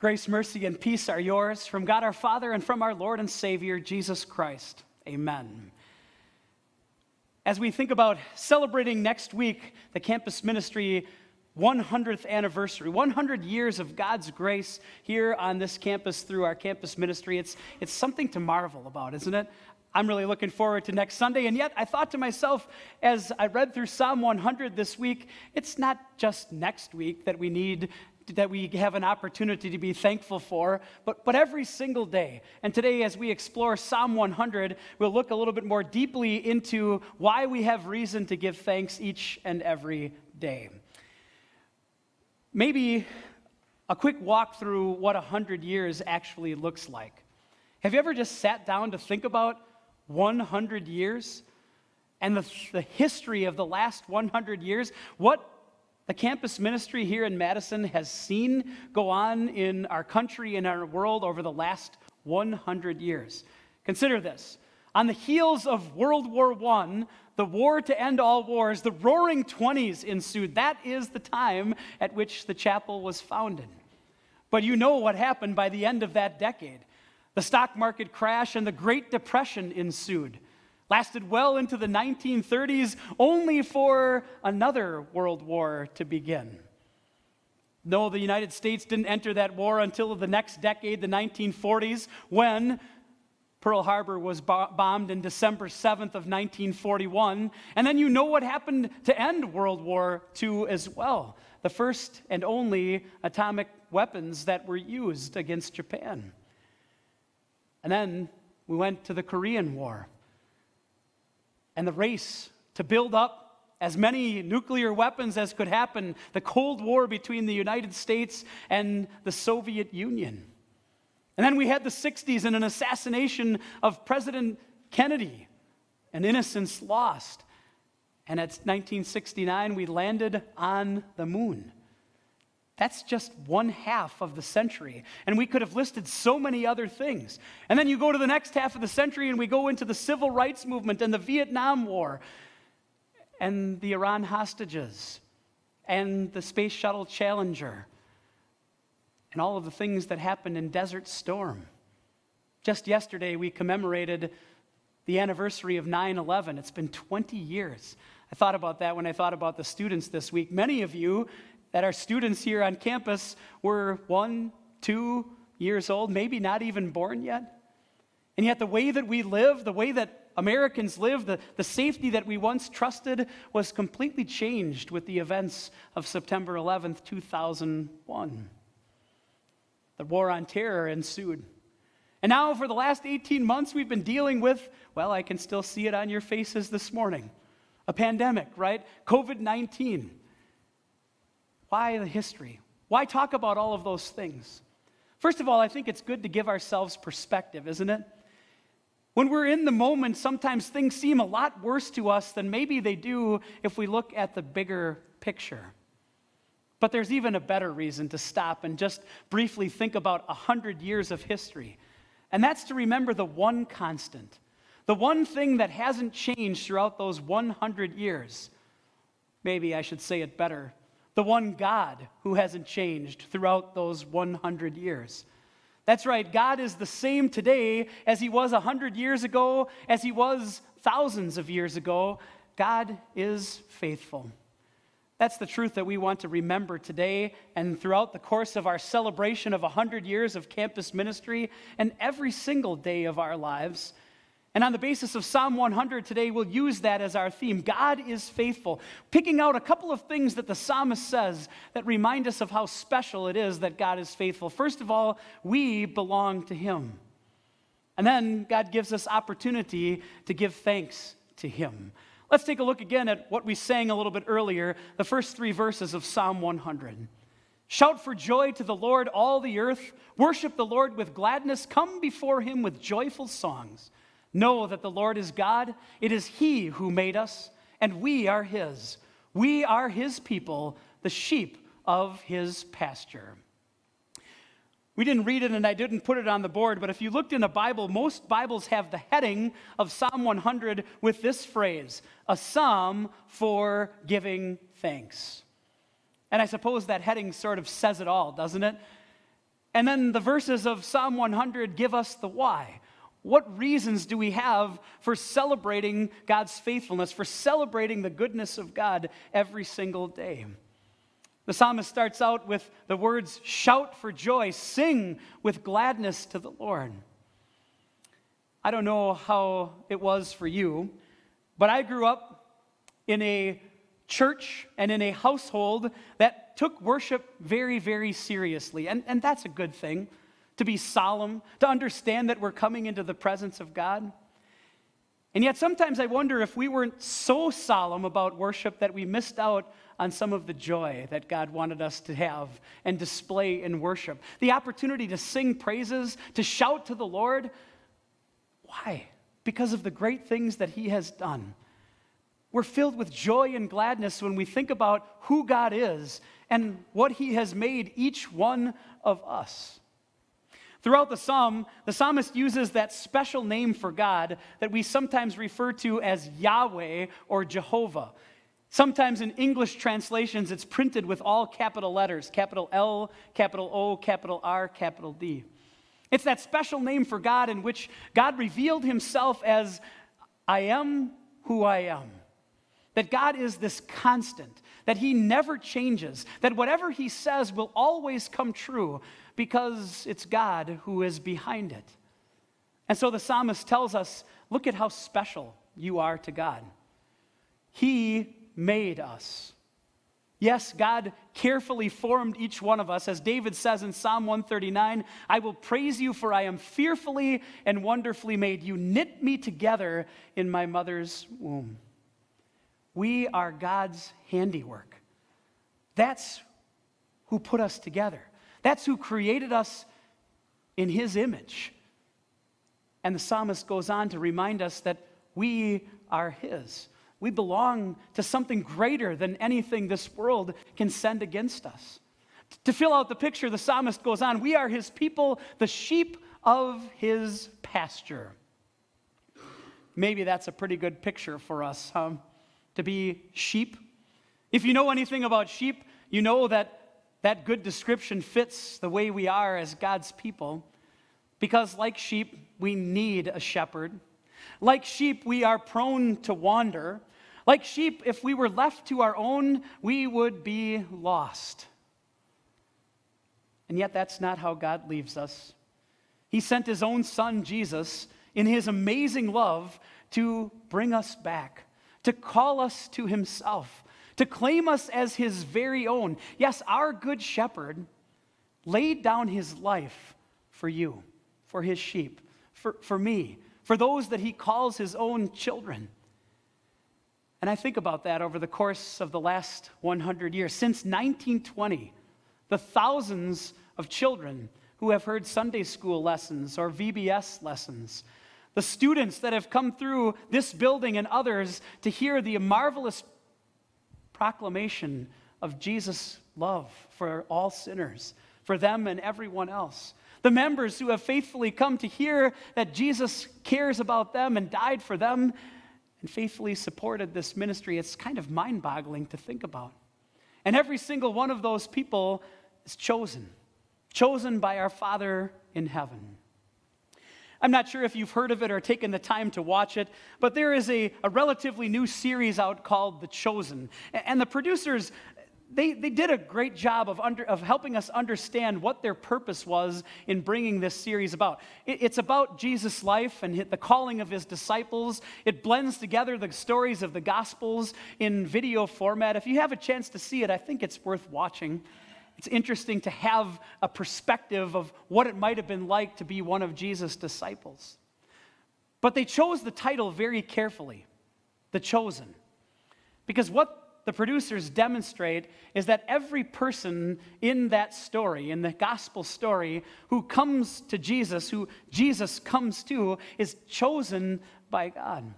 Grace, mercy, and peace are yours from God our Father and from our Lord and Savior, Jesus Christ. Amen. As we think about celebrating next week the campus ministry 100th anniversary, 100 years of God's grace here on this campus through our campus ministry, it's, it's something to marvel about, isn't it? I'm really looking forward to next Sunday. And yet, I thought to myself as I read through Psalm 100 this week, it's not just next week that we need that we have an opportunity to be thankful for, but, but every single day. And today, as we explore Psalm 100, we'll look a little bit more deeply into why we have reason to give thanks each and every day. Maybe a quick walk through what 100 years actually looks like. Have you ever just sat down to think about 100 years and the, the history of the last 100 years, what the campus ministry here in Madison has seen go on in our country and our world over the last 100 years. Consider this. On the heels of World War I, the war to end all wars, the roaring 20s ensued. That is the time at which the chapel was founded. But you know what happened by the end of that decade. The stock market crash and the Great Depression ensued. Lasted well into the 1930s, only for another world war to begin. No, the United States didn't enter that war until the next decade, the 1940s, when Pearl Harbor was bombed in December 7th of 1941. And then you know what happened to end World War II as well. The first and only atomic weapons that were used against Japan. And then we went to the Korean War and the race to build up as many nuclear weapons as could happen, the Cold War between the United States and the Soviet Union. And then we had the 60s and an assassination of President Kennedy, an innocence lost. And at 1969, we landed on the moon. That's just one half of the century. And we could have listed so many other things. And then you go to the next half of the century and we go into the civil rights movement and the Vietnam War and the Iran hostages and the Space Shuttle Challenger and all of the things that happened in Desert Storm. Just yesterday, we commemorated the anniversary of 9 11. It's been 20 years. I thought about that when I thought about the students this week. Many of you that our students here on campus were one, two years old, maybe not even born yet. And yet, the way that we live, the way that Americans live, the, the safety that we once trusted was completely changed with the events of September 11th, 2001. The war on terror ensued. And now, for the last 18 months, we've been dealing with, well, I can still see it on your faces this morning a pandemic, right? COVID 19. Why the history? Why talk about all of those things? First of all, I think it's good to give ourselves perspective, isn't it? When we're in the moment, sometimes things seem a lot worse to us than maybe they do if we look at the bigger picture. But there's even a better reason to stop and just briefly think about a hundred years of history. And that's to remember the one constant, the one thing that hasn't changed throughout those 100 years. Maybe I should say it better the one God who hasn't changed throughout those 100 years. That's right, God is the same today as he was 100 years ago, as he was thousands of years ago. God is faithful. That's the truth that we want to remember today and throughout the course of our celebration of 100 years of campus ministry and every single day of our lives. And on the basis of Psalm 100 today, we'll use that as our theme. God is faithful. Picking out a couple of things that the psalmist says that remind us of how special it is that God is faithful. First of all, we belong to Him. And then God gives us opportunity to give thanks to Him. Let's take a look again at what we sang a little bit earlier, the first three verses of Psalm 100. Shout for joy to the Lord, all the earth. Worship the Lord with gladness. Come before Him with joyful songs. Know that the Lord is God. It is He who made us, and we are His. We are His people, the sheep of His pasture. We didn't read it and I didn't put it on the board, but if you looked in a Bible, most Bibles have the heading of Psalm 100 with this phrase a psalm for giving thanks. And I suppose that heading sort of says it all, doesn't it? And then the verses of Psalm 100 give us the why. What reasons do we have for celebrating God's faithfulness, for celebrating the goodness of God every single day? The psalmist starts out with the words shout for joy, sing with gladness to the Lord. I don't know how it was for you, but I grew up in a church and in a household that took worship very, very seriously. And, and that's a good thing to be solemn, to understand that we're coming into the presence of God. And yet, sometimes I wonder if we weren't so solemn about worship that we missed out on some of the joy that God wanted us to have and display in worship. The opportunity to sing praises, to shout to the Lord. Why? Because of the great things that He has done. We're filled with joy and gladness when we think about who God is and what He has made each one of us. Throughout the psalm, the psalmist uses that special name for God that we sometimes refer to as Yahweh or Jehovah. Sometimes in English translations, it's printed with all capital letters capital L, capital O, capital R, capital D. It's that special name for God in which God revealed himself as I am who I am. That God is this constant, that He never changes, that whatever He says will always come true because it's God who is behind it. And so the psalmist tells us look at how special you are to God. He made us. Yes, God carefully formed each one of us. As David says in Psalm 139, I will praise you, for I am fearfully and wonderfully made. You knit me together in my mother's womb. We are God's handiwork. That's who put us together. That's who created us in His image. And the psalmist goes on to remind us that we are His. We belong to something greater than anything this world can send against us. To fill out the picture, the psalmist goes on We are His people, the sheep of His pasture. Maybe that's a pretty good picture for us, huh? to be sheep. If you know anything about sheep, you know that that good description fits the way we are as God's people. Because, like sheep, we need a shepherd. Like sheep, we are prone to wander. Like sheep, if we were left to our own, we would be lost. And yet, that's not how God leaves us. He sent His own Son, Jesus, in His amazing love to bring us back to call us to himself, to claim us as his very own. Yes, our good shepherd laid down his life for you, for his sheep, for, for me, for those that he calls his own children. And I think about that over the course of the last 100 years. Since 1920, the thousands of children who have heard Sunday school lessons or VBS lessons, the students that have come through this building and others to hear the marvelous proclamation of Jesus' love for all sinners, for them and everyone else. The members who have faithfully come to hear that Jesus cares about them and died for them and faithfully supported this ministry, it's kind of mind boggling to think about. And every single one of those people is chosen, chosen by our Father in heaven. I'm not sure if you've heard of it or taken the time to watch it, but there is a, a relatively new series out called The Chosen. And the producers, they, they did a great job of, under, of helping us understand what their purpose was in bringing this series about. It, it's about Jesus' life and the calling of his disciples. It blends together the stories of the Gospels in video format. If you have a chance to see it, I think it's worth watching it's interesting to have a perspective of what it might have been like to be one of Jesus' disciples. But they chose the title very carefully The Chosen. Because what the producers demonstrate is that every person in that story, in the gospel story, who comes to Jesus, who Jesus comes to, is chosen by God.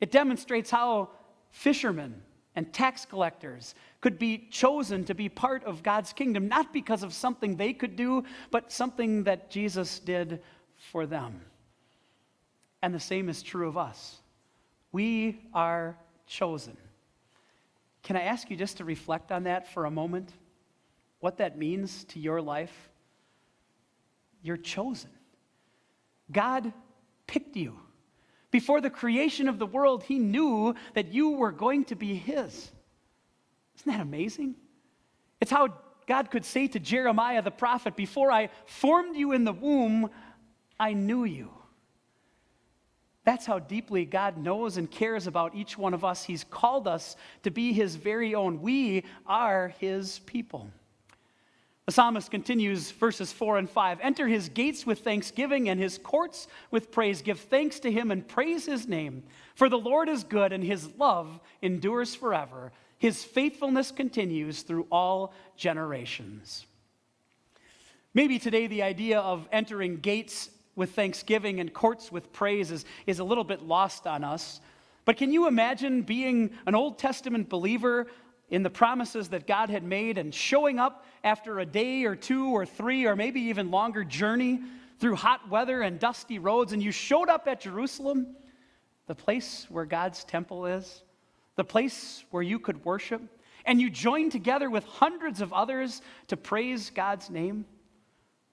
It demonstrates how fishermen and tax collectors could be chosen to be part of God's kingdom, not because of something they could do, but something that Jesus did for them. And the same is true of us. We are chosen. Can I ask you just to reflect on that for a moment? What that means to your life? you're chosen. God picked you. Before the creation of the world, He knew that you were going to be His. Isn't that amazing? It's how God could say to Jeremiah the prophet, Before I formed you in the womb, I knew you. That's how deeply God knows and cares about each one of us. He's called us to be His very own. We are His people. The psalmist continues verses 4 and 5 Enter his gates with thanksgiving and his courts with praise. Give thanks to him and praise his name. For the Lord is good and his love endures forever. His faithfulness continues through all generations. Maybe today the idea of entering gates with thanksgiving and courts with praise is, is a little bit lost on us. But can you imagine being an Old Testament believer in the promises that God had made and showing up after a day or two or three or maybe even longer journey through hot weather and dusty roads, and you showed up at Jerusalem, the place where God's temple is, the place where you could worship, and you joined together with hundreds of others to praise God's name.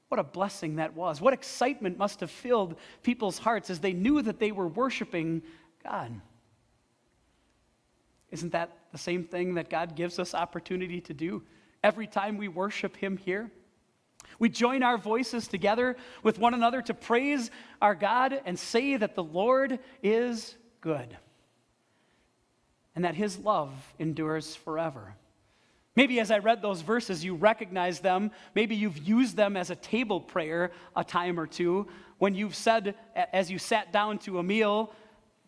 What a blessing that was. What excitement must have filled people's hearts as they knew that they were worshiping God. Isn't that the same thing that God gives us opportunity to do every time we worship Him here? We join our voices together with one another to praise our God and say that the Lord is good and that His love endures forever. Maybe as I read those verses, you recognize them. Maybe you've used them as a table prayer a time or two when you've said, as you sat down to a meal,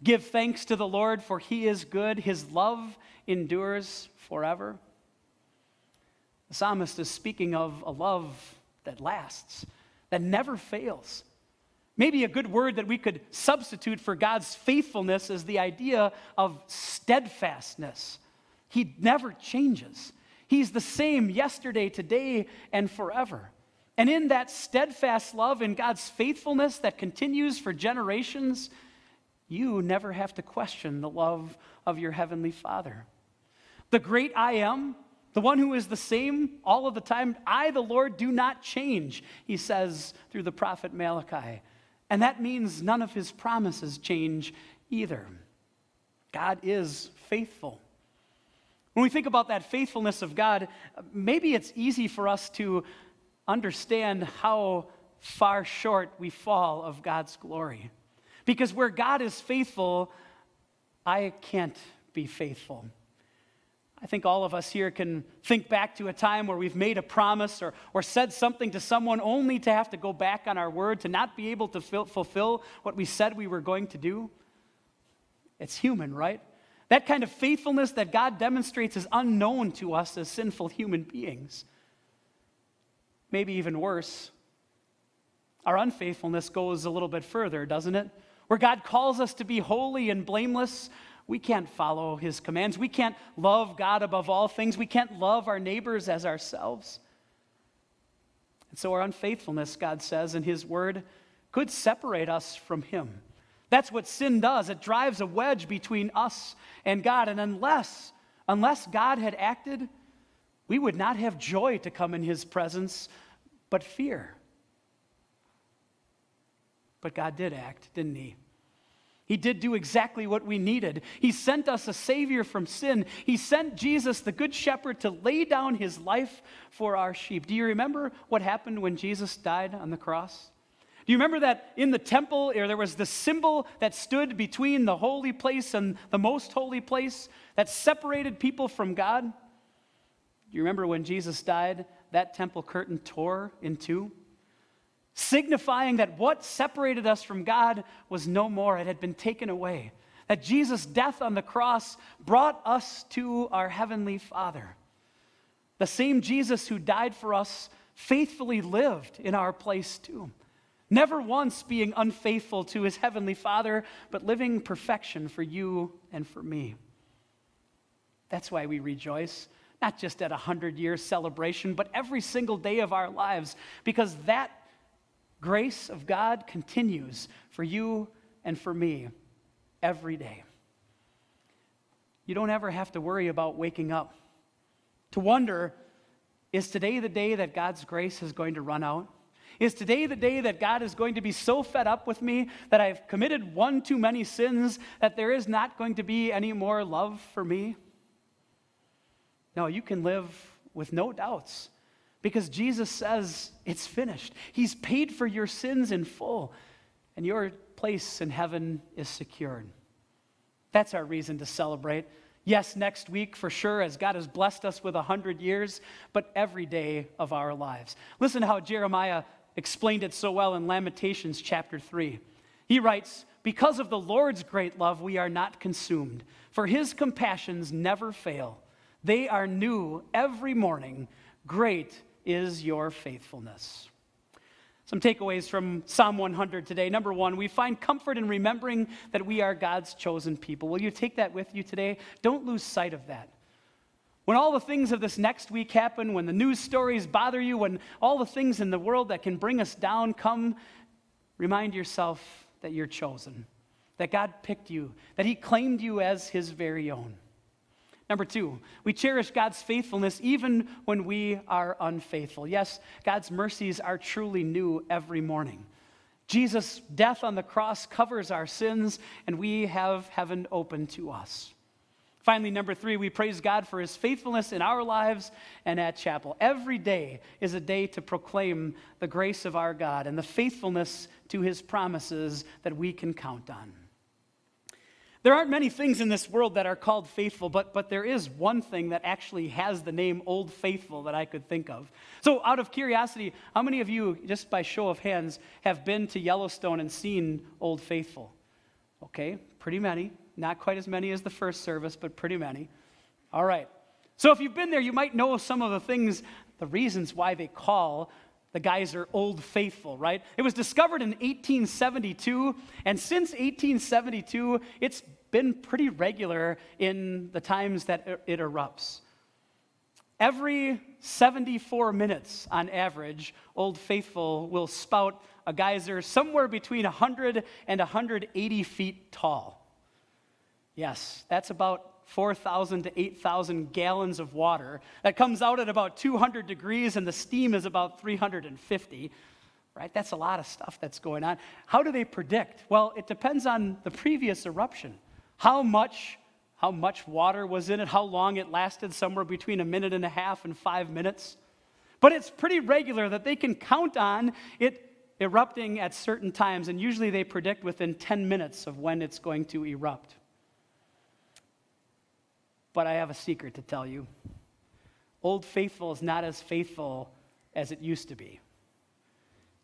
Give thanks to the Lord, for he is good. His love endures forever. The psalmist is speaking of a love that lasts, that never fails. Maybe a good word that we could substitute for God's faithfulness is the idea of steadfastness. He never changes. He's the same yesterday, today, and forever. And in that steadfast love, in God's faithfulness that continues for generations, you never have to question the love of your Heavenly Father. The great I am, the one who is the same all of the time, I, the Lord, do not change, he says through the prophet Malachi. And that means none of his promises change either. God is faithful. When we think about that faithfulness of God, maybe it's easy for us to understand how far short we fall of God's glory. Because where God is faithful, I can't be faithful. I think all of us here can think back to a time where we've made a promise or, or said something to someone only to have to go back on our word, to not be able to fulfill what we said we were going to do. It's human, right? That kind of faithfulness that God demonstrates is unknown to us as sinful human beings. Maybe even worse, our unfaithfulness goes a little bit further, doesn't it? Where God calls us to be holy and blameless, we can't follow his commands. We can't love God above all things. We can't love our neighbors as ourselves. And so our unfaithfulness, God says in his word, could separate us from him. That's what sin does. It drives a wedge between us and God. And unless, unless God had acted, we would not have joy to come in his presence, but fear. But God did act, didn't He? He did do exactly what we needed. He sent us a Savior from sin. He sent Jesus, the Good Shepherd, to lay down His life for our sheep. Do you remember what happened when Jesus died on the cross? Do you remember that in the temple there was the symbol that stood between the holy place and the most holy place that separated people from God? Do you remember when Jesus died, that temple curtain tore in two? Signifying that what separated us from God was no more, it had been taken away. That Jesus' death on the cross brought us to our Heavenly Father. The same Jesus who died for us faithfully lived in our place too. Never once being unfaithful to his Heavenly Father, but living perfection for you and for me. That's why we rejoice, not just at a hundred year celebration, but every single day of our lives, because that grace of God continues for you and for me every day. You don't ever have to worry about waking up to wonder is today the day that God's grace is going to run out? Is today the day that God is going to be so fed up with me that I've committed one too many sins that there is not going to be any more love for me? No, you can live with no doubts because Jesus says it's finished. He's paid for your sins in full, and your place in heaven is secured. That's our reason to celebrate. Yes, next week for sure, as God has blessed us with a hundred years, but every day of our lives. Listen to how Jeremiah explained it so well in Lamentations chapter 3. He writes, Because of the Lord's great love, we are not consumed, for his compassions never fail. They are new every morning. Great is your faithfulness. Some takeaways from Psalm 100 today. Number one, we find comfort in remembering that we are God's chosen people. Will you take that with you today? Don't lose sight of that. When all the things of this next week happen, when the news stories bother you, when all the things in the world that can bring us down come, remind yourself that you're chosen, that God picked you, that He claimed you as His very own. Number two, we cherish God's faithfulness even when we are unfaithful. Yes, God's mercies are truly new every morning. Jesus' death on the cross covers our sins, and we have heaven open to us. Finally, number three, we praise God for his faithfulness in our lives and at chapel. Every day is a day to proclaim the grace of our God and the faithfulness to his promises that we can count on. There aren't many things in this world that are called faithful, but, but there is one thing that actually has the name Old Faithful that I could think of. So, out of curiosity, how many of you, just by show of hands, have been to Yellowstone and seen Old Faithful? Okay, pretty many. Not quite as many as the first service, but pretty many. All right. So, if you've been there, you might know some of the things, the reasons why they call the geyser Old Faithful, right? It was discovered in 1872, and since 1872, it's been pretty regular in the times that it erupts. Every 74 minutes on average, Old Faithful will spout a geyser somewhere between 100 and 180 feet tall. Yes, that's about 4,000 to 8,000 gallons of water that comes out at about 200 degrees and the steam is about 350. Right? That's a lot of stuff that's going on. How do they predict? Well, it depends on the previous eruption. How much how much water was in it, how long it lasted, somewhere between a minute and a half and 5 minutes. But it's pretty regular that they can count on it erupting at certain times and usually they predict within 10 minutes of when it's going to erupt. But I have a secret to tell you. Old Faithful is not as faithful as it used to be.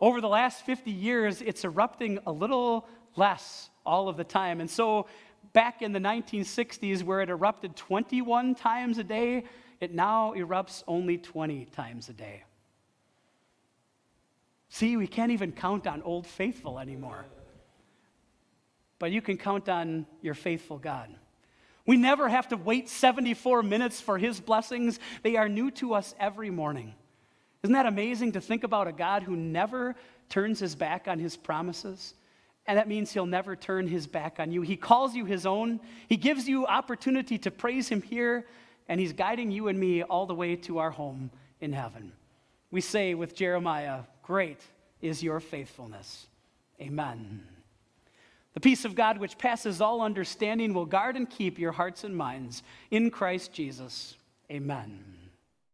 Over the last 50 years, it's erupting a little less all of the time. And so, back in the 1960s, where it erupted 21 times a day, it now erupts only 20 times a day. See, we can't even count on Old Faithful anymore. But you can count on your faithful God. We never have to wait 74 minutes for his blessings. They are new to us every morning. Isn't that amazing to think about a God who never turns his back on his promises? And that means he'll never turn his back on you. He calls you his own. He gives you opportunity to praise him here, and he's guiding you and me all the way to our home in heaven. We say with Jeremiah, Great is your faithfulness. Amen. The peace of God, which passes all understanding, will guard and keep your hearts and minds in Christ Jesus. Amen.